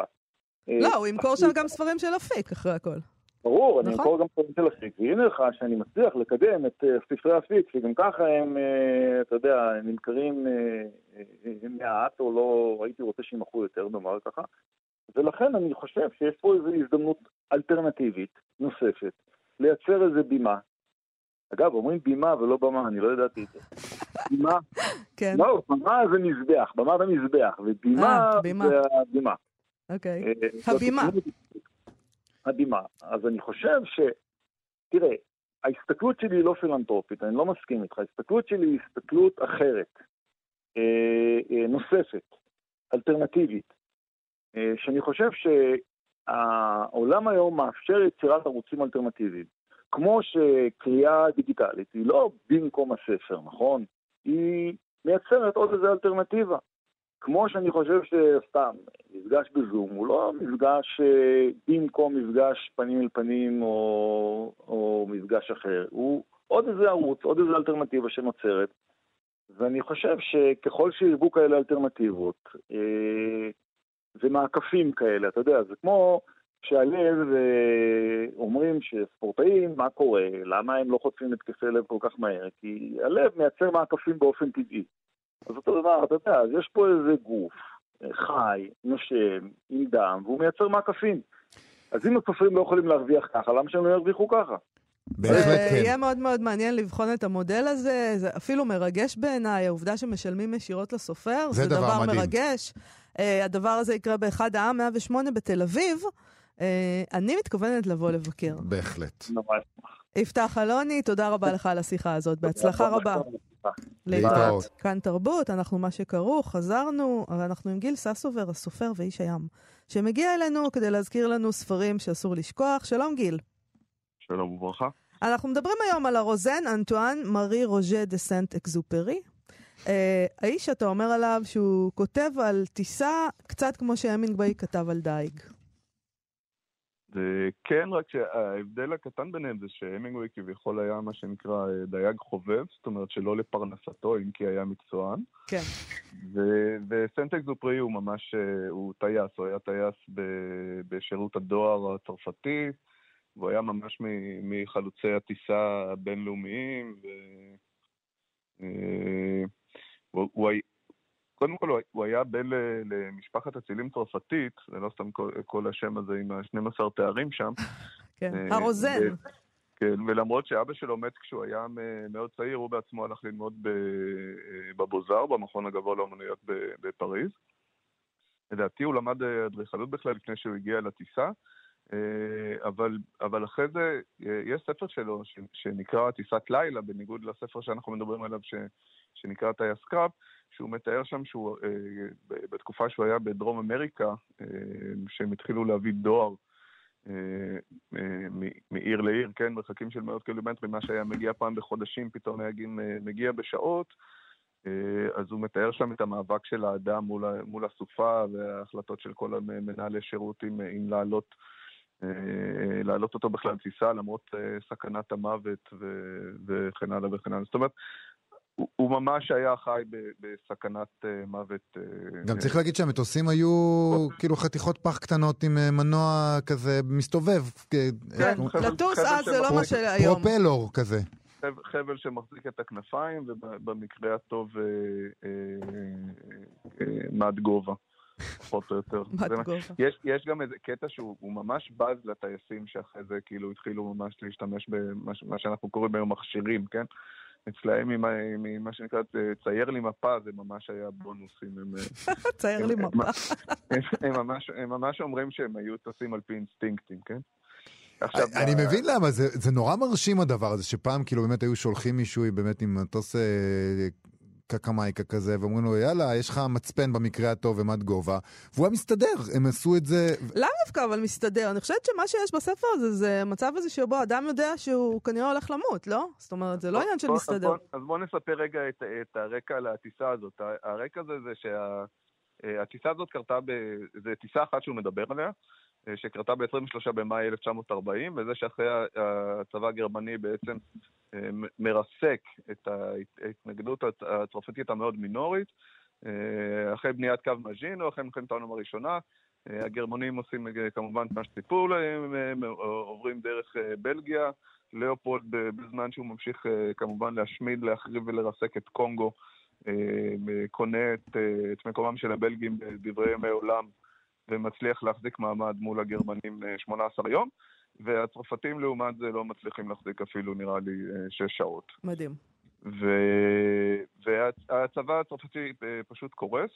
אה, לא, הוא ימכור שם גם ספרים של אפיק, אחרי הכל. ברור, אני נכון. אמכור גם ספרים של אפיק, והנה לך שאני מצליח לקדם את אה, ספרי אפיק, שגם ככה הם, אה, אתה יודע, הם נמכרים מעט, או לא, הייתי רוצה שימכרו יותר, נאמר ככה, ולכן אני חושב שיש פה איזו הזדמנות אלטרנטיבית נוספת, לייצר איזו בימה. אגב, אומרים בימה ולא במה, אני לא ידעתי את זה. בימה, כן, לא, במה זה מזבח, במה זה מזבח, ובימה אה. זה הבימה. אוקיי. אה, הבימה. הבימה. אז אני חושב ש... תראה, ההסתכלות שלי היא לא פילנטרופית, אני לא מסכים איתך. ההסתכלות שלי היא הסתכלות אחרת, אה, אה, נוספת, אלטרנטיבית, שאני חושב שהעולם היום מאפשר יצירת ערוצים אלטרנטיביים. כמו שקריאה דיגיטלית היא לא במקום הספר, נכון? היא מייצרת עוד איזו אלטרנטיבה. כמו שאני חושב שסתם, מפגש בזום הוא לא מפגש אה, במקום מפגש פנים אל פנים או, או מפגש אחר, הוא עוד איזה ערוץ, עוד איזה אלטרנטיבה שנוצרת, ואני חושב שככל שירבו כאלה אלטרנטיבות, אה, ומעקפים כאלה, אתה יודע, זה כמו שהלב, אה, אומרים שספורטאים, מה קורה? למה הם לא חוטפים התקפי לב כל כך מהר? כי הלב מייצר מעקפים באופן טבעי. אז אותו דבר, אתה יודע, אז יש פה איזה גוף אה, חי, נושם, עם דם, והוא מייצר מעקפים. אז אם הסופרים לא יכולים להרוויח ככה, למה שהם לא ירוויחו ככה? בהחלט כן. יהיה מאוד מאוד מעניין לבחון את המודל הזה, זה אפילו מרגש בעיניי, העובדה שמשלמים ישירות לסופר, זה דבר דבר מדהים. מרגש. אה, הדבר הזה יקרה באחד העם 108 בתל אביב. אה, אני מתכוונת לבוא לבקר. בהחלט. יפתח אלוני, תודה רבה לך על השיחה הזאת, בהצלחה רבה. להתראות. כאן תרבות, אנחנו מה שקראו, חזרנו, אבל אנחנו עם גיל ססובר, הסופר ואיש הים, שמגיע אלינו כדי להזכיר לנו ספרים שאסור לשכוח. שלום גיל. שלום וברכה. אנחנו מדברים היום על הרוזן אנטואן מארי רוז'ה דה סנט אקזופרי. אה, האיש שאתה אומר עליו שהוא כותב על טיסה קצת כמו שהמינגווי כתב על דייג. כן, רק שההבדל הקטן ביניהם זה שהמינגווי כביכול היה מה שנקרא אה, דייג חובב, זאת אומרת שלא לפרנסתו, אם כי היה מקצוען. כן. ו- וסנט אקזופרי הוא ממש, אה, הוא טייס, הוא היה טייס בשירות הדואר הצרפתי, והוא היה ממש מחלוצי הטיסה הבינלאומיים, ו... הוא, הוא, קודם כל, הוא- היה בן למשפחת אצילים צרפתית, זה לא סתם כל, כל השם הזה עם ה-12 תארים שם. כן. אה, הרוזן. כן, ולמרות שאבא שלו מת כשהוא היה מאוד צעיר, הוא בעצמו הלך ללמוד אה, בבוזר, במכון הגבוה לאמנויות בפריז. לדעתי הוא למד אדריכלות בכלל לפני שהוא הגיע לטיסה, אה, אבל, אבל אחרי זה יש ספר שלו ש- שנקרא טיסת לילה, בניגוד לספר שאנחנו מדברים עליו ש, שנקרא טייס קרב, שהוא מתאר שם שהוא, אה, בתקופה שהוא היה בדרום אמריקה, אה, שהם התחילו להביא דואר אה, מעיר לעיר, כן, מרחקים של מאות קילומטרים, מה שהיה מגיע פעם בחודשים, פתאום היה מגיע בשעות. אז הוא מתאר שם את המאבק של האדם מול, מול הסופה וההחלטות של כל המנהלי שירות אם, אם לעלות, להעלות אותו בכלל טיסה למרות סכנת המוות וכן הלאה וכן הלאה. זאת אומרת, הוא, הוא ממש היה חי ב- בסכנת אה, מוות. אה, גם צריך להגיד שהמטוסים היו כאילו חתיכות פח קטנות עם אה, מנוע כזה מסתובב. כן, לטוס חבל אז זה לא מה שהיום. פרופלור כזה. חב- חבל שמחזיק את הכנפיים, ובמקרה הטוב אה, אה, אה, מד גובה, פחות או יותר. יש, יש גם איזה קטע שהוא הוא ממש בז לטייסים שאחרי זה כאילו התחילו ממש להשתמש במה שאנחנו קוראים היום מכשירים, כן? אצלהם עם, מה שנקרא צייר לי מפה זה ממש היה בונוסים. אה, צייר לי מפה. הם, ממש, אומרים שהם היו טסים על פי אינסטינקטים, כן? עכשיו, אני מבין למה, זה, זה נורא מרשים הדבר הזה, שפעם כאילו באמת היו שולחים מישהו באמת עם מטוס אה, קקמייקה כזה, ואומרים לו, יאללה, יש לך מצפן במקרה הטוב ומד גובה, והוא היה מסתדר, הם עשו את זה... לאו דווקא, אבל מסתדר. אני חושבת שמה שיש בספר הזה, זה מצב הזה שבו אדם יודע שהוא כנראה הולך למות, לא? זאת אומרת, זה לא עניין של בוא- מסתדר. בוא- אז בואו נספר רגע את, את הרקע לטיסה הזאת. הרקע זה זה שהטיסה הזאת קרתה, ב, זה טיסה אחת שהוא מדבר עליה, אה, שקרתה ב-23 במאי 1940, וזה שאחרי הצבא הגרמני בעצם אה, מרסק את ההתנגדות הצ- הצרפתית המאוד מינורית, אה, אחרי בניית קו מז'ינו, אחרי מלחמת העולם הראשונה, אה, הגרמנים עושים אה, כמובן מה שציפו להם, הם אה, עוברים דרך אה, בלגיה, ליאופולד ב- בזמן שהוא ממשיך אה, כמובן להשמיד, להחריב ולרסק את קונגו, אה, קונה את, אה, את מקומם של הבלגים בדברי ימי עולם ומצליח להחזיק מעמד מול הגרמנים אה, 18 יום, והצרפתים לעומת זה לא מצליחים להחזיק אפילו נראה לי אה, 6 שעות. מדהים. ו... והצבא הצרפתי אה, פשוט קורס,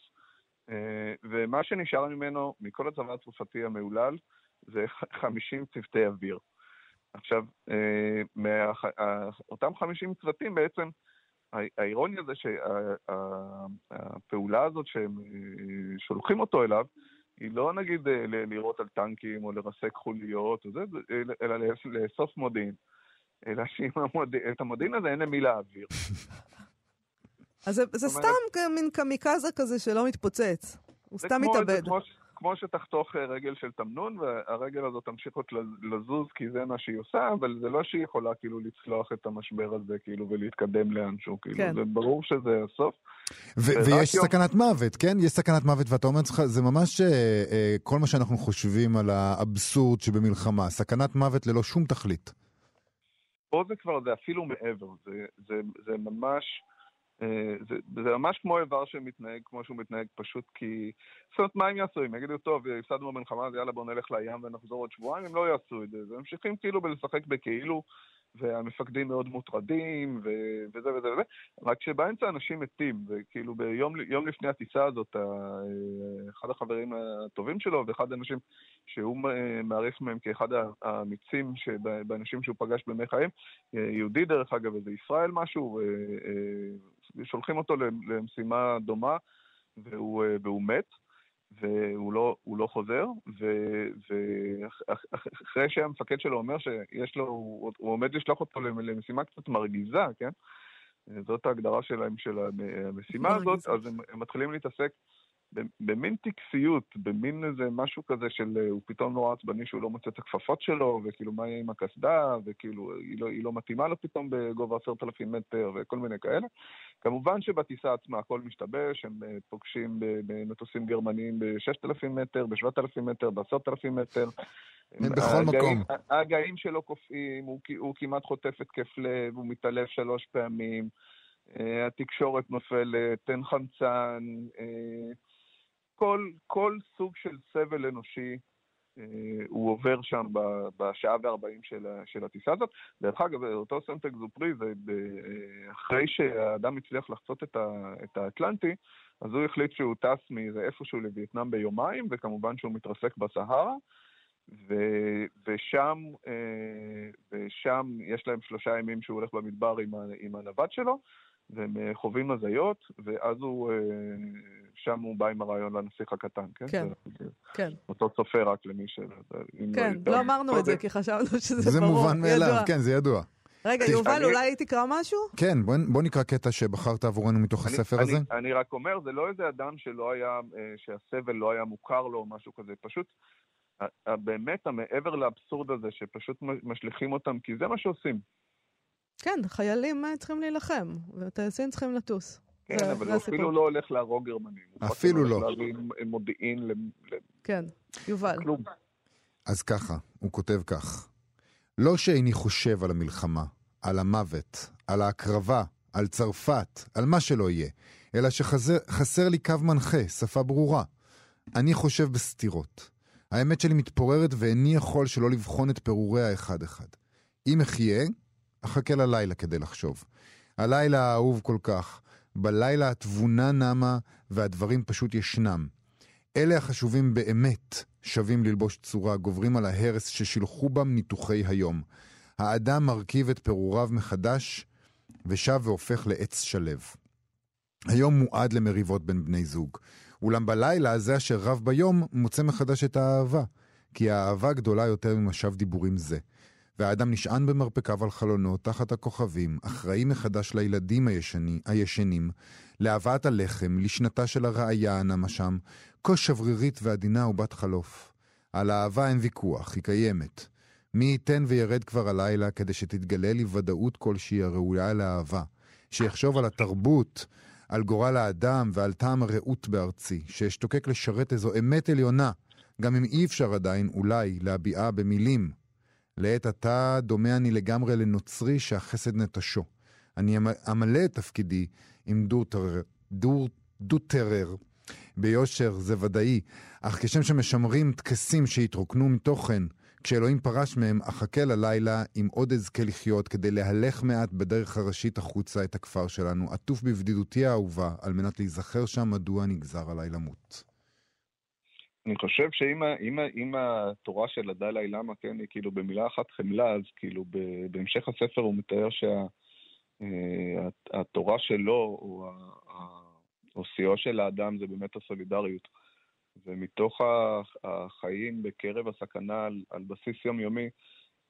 אה, ומה שנשאר ממנו, מכל הצבא הצרפתי המהולל, זה 50 צוותי אוויר. עכשיו, אה, מה... אותם 50 צוותים בעצם, הא- האירוניה זה שהפעולה הזאת שהם אה, שולחים אותו אליו, היא לא נגיד אה, לירות על טנקים או לרסק חוליות, או זה, זה- אלא לאסוף מודיעין. אלא שאת המודיעין הזה אין למי להעביר. אז זה, זה סתם מין קמיקזה כזה שלא מתפוצץ. הוא סתם מתאבד. כמו, כמו שתחתוך אה, רגל של תמנון, והרגל הזאת תמשיך עוד לז- לזוז כי זה מה שהיא עושה, אבל זה לא שהיא יכולה כאילו לצלוח את המשבר הזה כאילו ולהתקדם לאנשהו, כאילו, כן. זה ברור שזה הסוף. ויש יום- סכנת מוות, כן? יש סכנת מוות, ואתה אומר לעצמך, זה ממש אה, אה, כל מה שאנחנו חושבים על האבסורד שבמלחמה. סכנת מוות ללא שום תכלית. פה זה כבר, זה אפילו מעבר, זה, זה, זה ממש, זה, זה ממש כמו איבר שמתנהג כמו שהוא מתנהג, פשוט כי... זאת אומרת, מה הם יעשו? הם יגידו, טוב, הפסדנו במלחמה, אז יאללה, בואו נלך לים ונחזור עוד שבועיים, הם לא יעשו את זה. הם ממשיכים כאילו בלשחק בכאילו, והמפקדים מאוד מוטרדים, ו- וזה וזה וזה, רק שבאמצע אנשים מתים, וכאילו ביום יום לפני הטיסה הזאת, ה- אחד החברים הטובים שלו, ואחד האנשים שהוא מ- מעריך מהם כאחד האמיצים באנשים שהוא פגש בימי חיים, יהודי דרך אגב, איזה ישראל משהו, אה, אה, שולחים אותו למשימה דומה, והוא, אה, והוא מת. והוא לא, לא חוזר, ואחרי שהמפקד שלו אומר שיש לו, הוא, הוא עומד לשלוח אותו למשימה קצת מרגיזה, כן? זאת ההגדרה שלהם של המשימה הזאת. אז הם, הם מתחילים להתעסק במין טקסיות, במין איזה משהו כזה של הוא פתאום נורא עצבני שהוא לא מוצא את הכפפות שלו, וכאילו מה יהיה עם הקסדה, וכאילו היא לא, היא לא מתאימה לו פתאום בגובה עשרת אלפים מטר וכל מיני כאלה. כמובן שבטיסה עצמה הכל משתבש, הם אה, פוגשים במטוסים גרמניים ב-6,000 מטר, ב-7,000 מטר, ב-10,000 מטר. הם בכל ההגאים- מקום. ההגאים שלו קופאים, הוא, הוא כמעט חוטף התקף לב, הוא מתעלף שלוש פעמים, אה, התקשורת נופלת, אין חמצן, אה, כל, כל סוג של סבל אנושי אה, הוא עובר שם ב- בשעה וארבעים של, של הטיסה הזאת. דרך אגב, אותו סנט אקזופרי, זה ב- אה, אחרי שהאדם הצליח לחצות את, ה- את האטלנטי, אז הוא החליט שהוא טס מאיזה איפשהו לווייטנאם ביומיים, וכמובן שהוא מתרסק בסהרה. ו- ושם, אה, ושם יש להם שלושה ימים שהוא הולך במדבר עם, ה- עם הנווט שלו, והם אה, חווים הזיות, ואז הוא, אה, שם הוא בא עם הרעיון לנסיך הקטן, כן? כן. זה- כן, אותו צופה רק למי ש... אם כן, יותר- לא אמרנו את זה. כי חשבנו שזה זה ברור, מובן מאליו. כן, זה ידוע. רגע, יובל, אני- אולי תקרא משהו? כן, בוא, בוא נקרא קטע שבחרת עבורנו מתוך אני- הספר אני- הזה. אני רק אומר, זה לא איזה אדם שלא היה, אה, שהסבל לא היה מוכר לו או משהו כזה, פשוט, באמת, המעבר לאבסורד הזה, שפשוט משליכים אותם, כי זה מה שעושים. כן, חיילים אה, צריכים להילחם, וטייסים צריכים לטוס. כן, זה- אבל זה הוא הסיפור. אפילו לא הולך להרוג גרמנים. הוא אפילו הולך לא. להביא מודיעין כן, יובל. לכלום. אז ככה, הוא כותב כך: לא שאיני חושב על המלחמה, על המוות, על ההקרבה, על צרפת, על מה שלא יהיה, אלא שחסר לי קו מנחה, שפה ברורה. אני חושב בסתירות. האמת שלי מתפוררת ואיני יכול שלא לבחון את פירוריה אחד-אחד. אם אחיה, אחכה ללילה כדי לחשוב. הלילה האהוב כל כך, בלילה התבונה נמה והדברים פשוט ישנם. אלה החשובים באמת שווים ללבוש צורה, גוברים על ההרס ששילחו בם ניתוחי היום. האדם מרכיב את פירוריו מחדש, ושב והופך לעץ שלו. היום מועד למריבות בין בני זוג. אולם בלילה זה אשר רב ביום מוצא מחדש את האהבה, כי האהבה גדולה יותר ממשב דיבורים זה. והאדם נשען במרפקיו על חלונות תחת הכוכבים, אחראי מחדש לילדים הישני, הישנים, להבאת הלחם, לשנתה של הרעיה הנמה שם, כה שברירית ועדינה ובת חלוף. על האהבה אין ויכוח, היא קיימת. מי ייתן וירד כבר הלילה כדי שתתגלה לי ודאות כלשהי הראויה לאהבה. שיחשוב על התרבות, על גורל האדם ועל טעם הרעות בארצי, שאשתוקק לשרת איזו אמת עליונה, גם אם אי אפשר עדיין, אולי, להביעה במילים. לעת עתה דומה אני לגמרי לנוצרי שהחסד נטשו. אני אמ- אמלא את תפקידי עם דור טרר, דור, דו. ביושר זה ודאי, אך כשם שמשמרים טקסים שהתרוקנו מתוכן, כשאלוהים פרש מהם, אחכה ללילה אם עוד אזכה לחיות כדי להלך מעט בדרך הראשית החוצה את הכפר שלנו, עטוף בבדידותי האהובה, על מנת להיזכר שם מדוע נגזר עליי למות. אני חושב שאם אם אם התורה של הדלאי למה, כן, היא כאילו במילה אחת חמלה, אז כאילו בהמשך הספר הוא מתאר שהתורה שלו, או ה- ה- או שיאו של האדם זה באמת הסולידריות. ומתוך החיים בקרב הסכנה על, על בסיס יומיומי,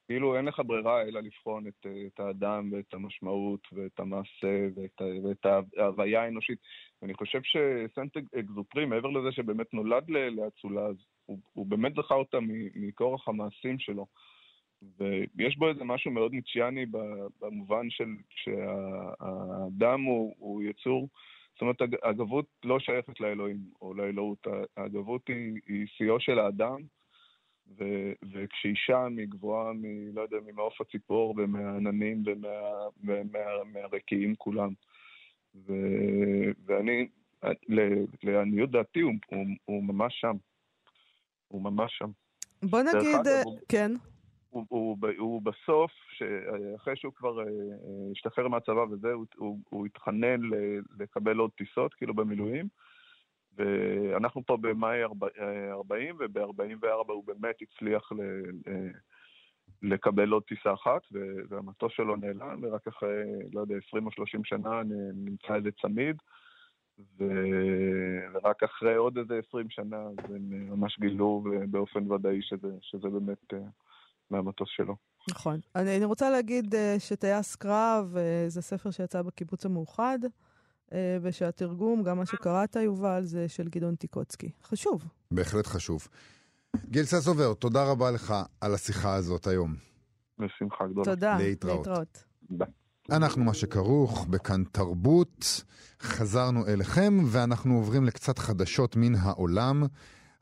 כאילו אין לך ברירה אלא לבחון את, את האדם ואת המשמעות ואת המעשה ואת, ואת ההוויה האנושית. ואני חושב שסנט אקזופרי, מעבר לזה שבאמת נולד לאצולה, אז הוא, הוא באמת זכה אותה מכורח המעשים שלו. ויש בו איזה משהו מאוד ניטשיאני במובן של שהאדם הוא, הוא יצור, זאת אומרת, הגבות לא שייכת לאלוהים או לאלוהות, הגבות היא, היא שיאו של האדם, ו, וכשהיא שם היא גבוהה, מ, לא יודע, ממעוף הציפור ומהעננים ומהרקיעים ומה, כולם. ו, ואני, לעניות דעתי, הוא, הוא, הוא ממש שם. הוא ממש שם. בוא נגיד, אגב, כן. הוא, הוא, הוא בסוף, אחרי שהוא כבר אה, השתחרר מהצבא וזה, הוא, הוא, הוא התחנן לקבל עוד טיסות, כאילו במילואים. ואנחנו פה במאי 40, וב-44 הוא באמת הצליח ל, לקבל עוד טיסה אחת, והמטוס שלו נעלם, ורק אחרי, לא יודע, 20 או 30 שנה נמצא איזה צמיד, ורק אחרי עוד איזה 20 שנה, אז הם ממש גילו באופן ודאי שזה, שזה באמת אה, מהמטוס שלו. נכון. אני, רוצה להגיד שטייס קרב זה ספר שיצא בקיבוץ המאוחד, ושהתרגום, גם מה שקראת, יובל, זה של גדעון טיקוצקי. חשוב. בהחלט חשוב. גיל ססובר, תודה רבה לך על השיחה הזאת היום. בשמחה גדולה. תודה. להתראות. להתראות. אנחנו מה שכרוך בכאן תרבות, חזרנו אליכם ואנחנו עוברים לקצת חדשות מן העולם.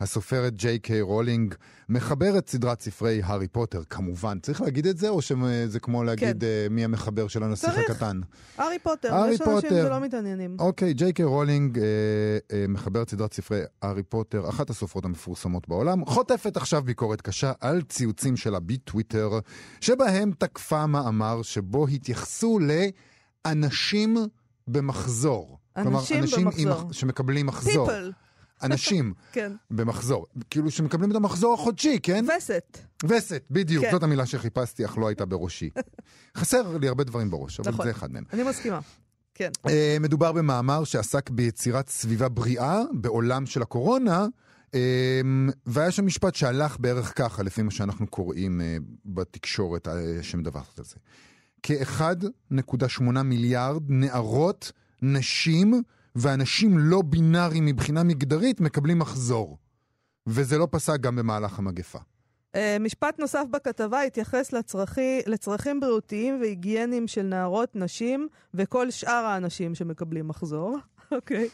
הסופרת ג'יי קיי רולינג מחברת סדרת ספרי הארי פוטר, כמובן. צריך להגיד את זה, או שזה כמו להגיד כן. אה, מי המחבר של הנסיך צריך. הקטן? הארי פוטר, הארי יש פוטר. אנשים שלא מתעניינים. אוקיי, ג'יי קיי רולינג uh, uh, מחברת סדרת ספרי הארי פוטר, אחת הסופרות המפורסמות בעולם, חוטפת עכשיו ביקורת קשה על ציוצים שלה בטוויטר, שבהם תקפה מאמר שבו התייחסו לאנשים במחזור. אנשים כלומר, אנשים במחזור. עם, שמקבלים מחזור. People. אנשים כן. במחזור, כאילו שמקבלים את המחזור החודשי, כן? וסת. וסת, בדיוק, כן. זאת המילה שחיפשתי, אך לא הייתה בראשי. חסר לי הרבה דברים בראש, אבל נכון. זה אחד מהם. אני מסכימה. כן. Uh, מדובר במאמר שעסק ביצירת סביבה בריאה בעולם של הקורונה, uh, והיה שם משפט שהלך בערך ככה, לפי מה שאנחנו קוראים uh, בתקשורת uh, שמדווחת על זה. כ-1.8 מיליארד נערות, נשים, ואנשים לא בינאריים מבחינה מגדרית מקבלים מחזור. וזה לא פסק גם במהלך המגפה. Uh, משפט נוסף בכתבה התייחס לצרכי, לצרכים בריאותיים והיגייניים של נערות, נשים וכל שאר האנשים שמקבלים מחזור. אוקיי.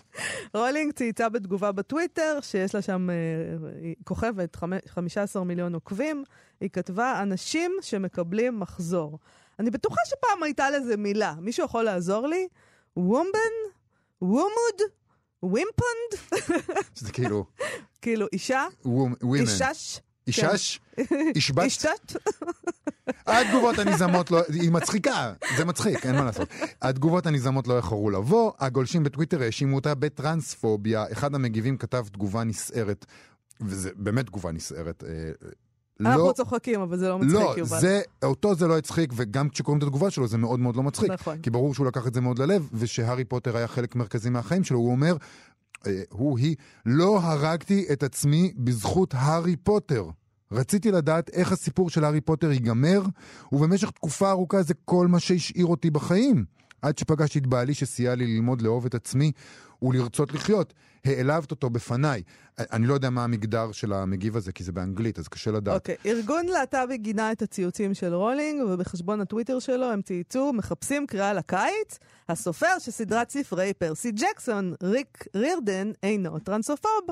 רולינג צייצה בתגובה בטוויטר, שיש לה שם אה, כוכבת 15 מיליון עוקבים, היא כתבה אנשים שמקבלים מחזור. אני בטוחה שפעם הייתה לזה מילה. מישהו יכול לעזור לי? Wumben? Woomud? Wimpund? שזה כאילו... כאילו אישה? ווימן. אישש? אישש? אישבת? כן. אישתת? התגובות הנזמות לא... היא מצחיקה, זה מצחיק, אין מה לעשות. התגובות הנזמות לא איחרו לבוא, הגולשים בטוויטר האשימו אותה בטרנספוביה. אחד המגיבים כתב תגובה נסערת, וזה באמת תגובה נסערת. אה, אנחנו לא, צוחקים, אבל זה לא מצחיק, לא, יובל. זה, אותו זה לא הצחיק, וגם כשקוראים את התגובה שלו זה מאוד מאוד לא מצחיק. נכון. כי ברור שהוא לקח את זה מאוד ללב, ושהארי פוטר היה חלק מרכזי מהחיים שלו. הוא אומר, אה, הוא, היא, לא הרגתי את עצמי בזכות הארי פוטר. רציתי לדעת איך הסיפור של הארי פוטר ייגמר, ובמשך תקופה ארוכה זה כל מה שהשאיר אותי בחיים. עד שפגשתי את בעלי שסייע לי ללמוד לאהוב את עצמי ולרצות לחיות. העלבת אותו בפניי. אני לא יודע מה המגדר של המגיב הזה, כי זה באנגלית, אז קשה לדעת. אוקיי, okay. ארגון להט"בי גינה את הציוצים של רולינג, ובחשבון הטוויטר שלו הם צייצו, מחפשים קריאה לקיץ. הסופר של סדרת ספרי פרסי ג'קסון, ריק רירדן, אינו טרנספוב.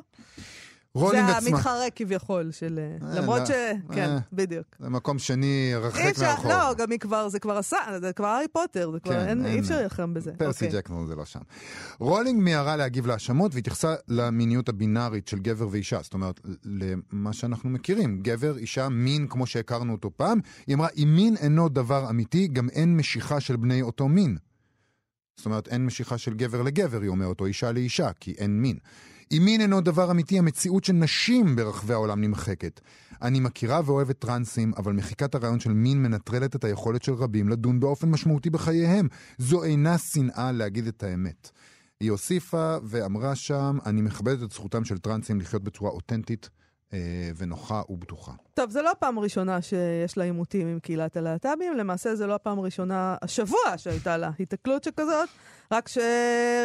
רולינג זה עצמה. המתחרה כביכול של... למרות לא, ש... כן, אה. בדיוק. זה מקום שני, רחק מהרחוב. לא, גם היא כבר, זה כבר עשה, זה כבר הארי פוטר, זה כבר, כן, אין, אין- אי אפשר להילחם בזה. פרסי אוקיי. ג'קסון זה לא שם. רולינג מיהרה להגיב להאשמות והתייחסה למיניות הבינארית של גבר ואישה. זאת אומרת, למה שאנחנו מכירים. גבר, אישה, מין כמו שהכרנו אותו פעם. היא אמרה, אם מין אינו דבר אמיתי, גם אין משיכה של בני אותו מין. זאת אומרת, אין משיכה של גבר לגבר, היא אומרת, או אישה לאישה, כי אין מין. מין אינו דבר אמיתי, המציאות של נשים ברחבי העולם נמחקת. אני מכירה ואוהבת טרנסים, אבל מחיקת הרעיון של מין מנטרלת את היכולת של רבים לדון באופן משמעותי בחייהם. זו אינה שנאה להגיד את האמת. היא הוסיפה ואמרה שם, אני מכבדת את זכותם של טרנסים לחיות בצורה אותנטית ונוחה ובטוחה. טוב, זו לא הפעם הראשונה שיש לה עימותים עם קהילת הלהט"בים, למעשה זו לא הפעם הראשונה השבוע שהייתה לה היתקלות שכזאת, רק, ש...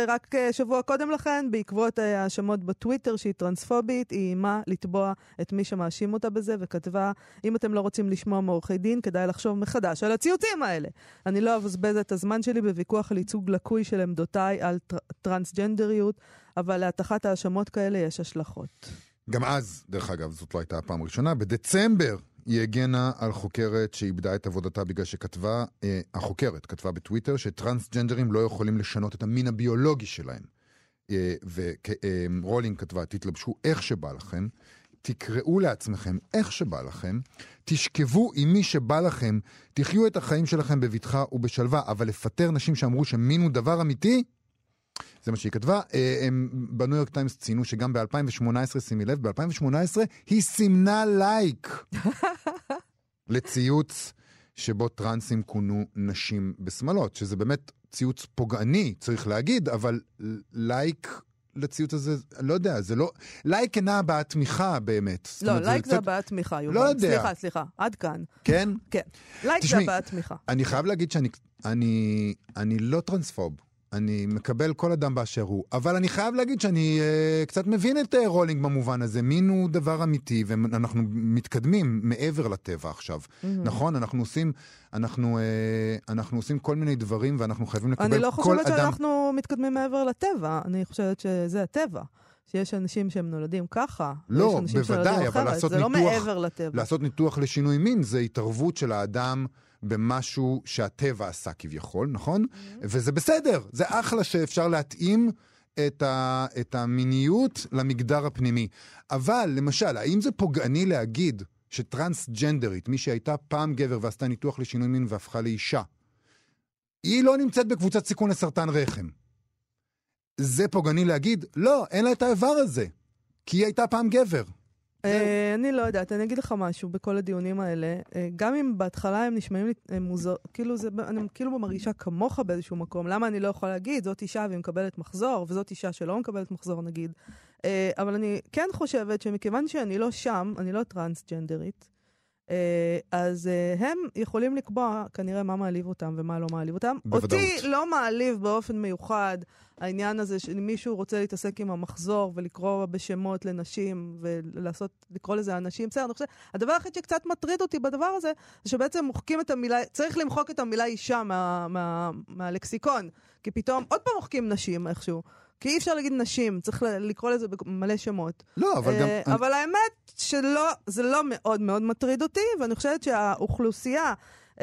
רק אה, שבוע קודם לכן, בעקבות ההאשמות בטוויטר שהיא טרנספובית, היא איימה לתבוע את מי שמאשים אותה בזה, וכתבה, אם אתם לא רוצים לשמוע מעורכי דין, כדאי לחשוב מחדש על הציוצים האלה. אני לא אבזבז את הזמן שלי בוויכוח על ייצוג לקוי של עמדותיי על טר... טרנסג'נדריות, אבל להטחת האשמות כאלה יש השלכות. גם אז, דרך אגב, זאת לא הייתה הפעם הראשונה, בדצמבר היא הגנה על חוקרת שאיבדה את עבודתה בגלל שכתבה, אה, החוקרת כתבה בטוויטר שטרנסג'נדרים לא יכולים לשנות את המין הביולוגי שלהם. אה, ורולינג אה, כתבה, תתלבשו איך שבא לכם, תקראו לעצמכם איך שבא לכם, תשכבו עם מי שבא לכם, תחיו את החיים שלכם בבטחה ובשלווה, אבל לפטר נשים שאמרו שמין הוא דבר אמיתי, זה מה שהיא כתבה. אה, הם בניו יורק טיימס ציינו שגם ב-2018, שימי לב, ב-2018 היא סימנה לייק לציוץ שבו טרנסים כונו נשים בשמלות, שזה באמת ציוץ פוגעני, צריך להגיד, אבל לייק לציוץ הזה, לא יודע, זה לא... לייק אינה הבעת תמיכה באמת. לא, לייק זה, הבעת תמיכה, יובל. לא יודע. סליחה, סליחה, עד כאן. כן? כן. לייק זה הבעת תמיכה. אני חייב להגיד שאני אני, אני לא טרנספוב. אני מקבל כל אדם באשר הוא, אבל אני חייב להגיד שאני uh, קצת מבין את uh, רולינג במובן הזה. מין הוא דבר אמיתי, ואנחנו מתקדמים מעבר לטבע עכשיו. Mm-hmm. נכון? אנחנו עושים, אנחנו, uh, אנחנו עושים כל מיני דברים, ואנחנו חייבים לקבל כל אדם... אני לא חושבת שאנחנו מתקדמים מעבר לטבע, אני חושבת שזה הטבע. שיש אנשים שהם נולדים ככה, לא, בוודאי, אבל לעשות ניתוח... זה לא מעבר לטבע. לעשות ניתוח לשינוי מין זה התערבות של האדם. במשהו שהטבע עשה כביכול, נכון? Mm-hmm. וזה בסדר, זה אחלה שאפשר להתאים את, ה, את המיניות למגדר הפנימי. אבל, למשל, האם זה פוגעני להגיד שטרנסג'נדרית, מי שהייתה פעם גבר ועשתה ניתוח לשינוי מין והפכה לאישה, היא לא נמצאת בקבוצת סיכון לסרטן רחם. זה פוגעני להגיד? לא, אין לה את האיבר הזה, כי היא הייתה פעם גבר. אה, אני לא יודעת, אני אגיד לך משהו בכל הדיונים האלה. אה, גם אם בהתחלה הם נשמעים לי מוזר, כאילו זה, אני כאילו מרגישה כמוך באיזשהו מקום. למה אני לא יכולה להגיד, זאת אישה והיא מקבלת מחזור, וזאת אישה שלא מקבלת מחזור נגיד. אה, אבל אני כן חושבת שמכיוון שאני לא שם, אני לא טרנסג'נדרית, אז הם יכולים לקבוע כנראה מה מעליב אותם ומה לא מעליב אותם. בוודאות. אותי לא מעליב באופן מיוחד העניין הזה שמישהו רוצה להתעסק עם המחזור ולקרוא בשמות לנשים ולעשות, לקרוא לזה אנשים, בסדר, אני חושבת, הדבר היחיד שקצת מטריד אותי בדבר הזה, זה שבעצם מוחקים את המילה, צריך למחוק את המילה אישה מה, מה, מהלקסיקון, כי פתאום עוד פעם מוחקים נשים איכשהו. כי אי אפשר להגיד נשים, צריך לקרוא לזה במלא שמות. לא, אבל גם... Uh, אבל האמת שלא, זה לא מאוד מאוד מטריד אותי, ואני חושבת שהאוכלוסייה uh,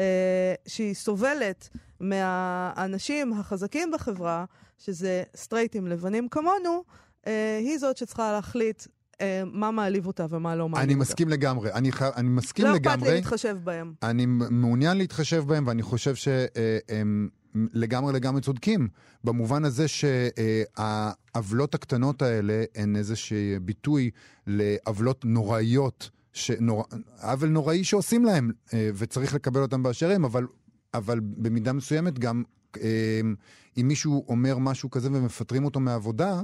שהיא סובלת מהאנשים החזקים בחברה, שזה סטרייטים לבנים כמונו, אה, היא זאת שצריכה להחליט אה, מה מעליב אותה ומה לא מעליב אותה. אני מסכים לגמרי. אני, ח... אני מסכים לא לגמרי. לא אכפת לי להתחשב בהם. אני מעוניין להתחשב בהם, ואני חושב שהם לגמרי לגמרי צודקים, במובן הזה שהעוולות הקטנות האלה הן איזשהו ביטוי לעוולות נוראיות. שנור... עוול נוראי שעושים להם, אה, וצריך לקבל אותם באשר הם, אבל, אבל במידה מסוימת גם אמ, אם מישהו אומר משהו כזה ומפטרים אותו מעבודה,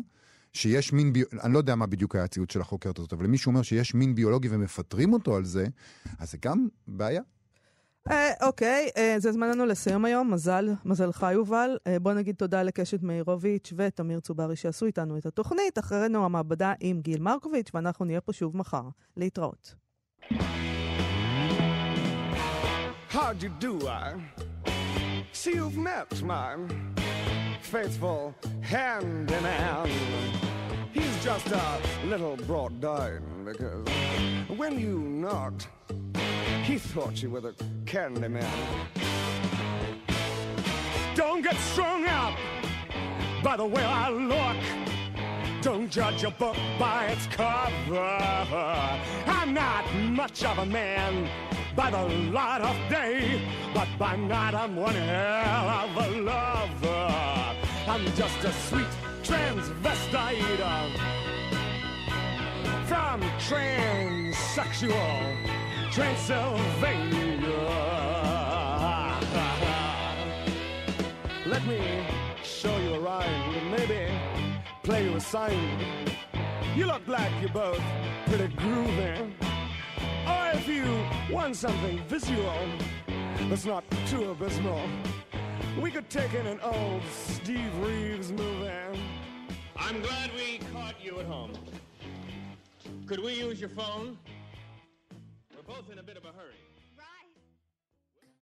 שיש מין, ביולוגי, אני לא יודע מה בדיוק היה הציוד של החוקרת הזאת, אבל אם מישהו אומר שיש מין ביולוגי ומפטרים אותו על זה, אז זה גם בעיה. אה, אוקיי, אה, זה זמננו לסיים היום, מזל, מזלך יובל. אה, בוא נגיד תודה לקשת מאירוביץ' ותמיר צוברי שעשו איתנו את התוכנית. אחרינו המעבדה עם גיל מרקוביץ', ואנחנו נהיה פה שוב מחר. להתראות. Hand. He's just a little brought down because when you knocked, he thought you were the candy man. Don't get strung up by the way I look. Don't judge a book by its cover. I'm not much of a man by the light of day, but by night I'm one hell of a lover. I'm just a sweet transvestite from transsexual Transylvania. Let me show you around and maybe play you a sign You look like you're both pretty groovy. Or if you want something visual that's not too abysmal, we could take in an old Steve Reeves movie. I'm glad we caught you at home. Could we use your phone? Both in a bit of a hurry.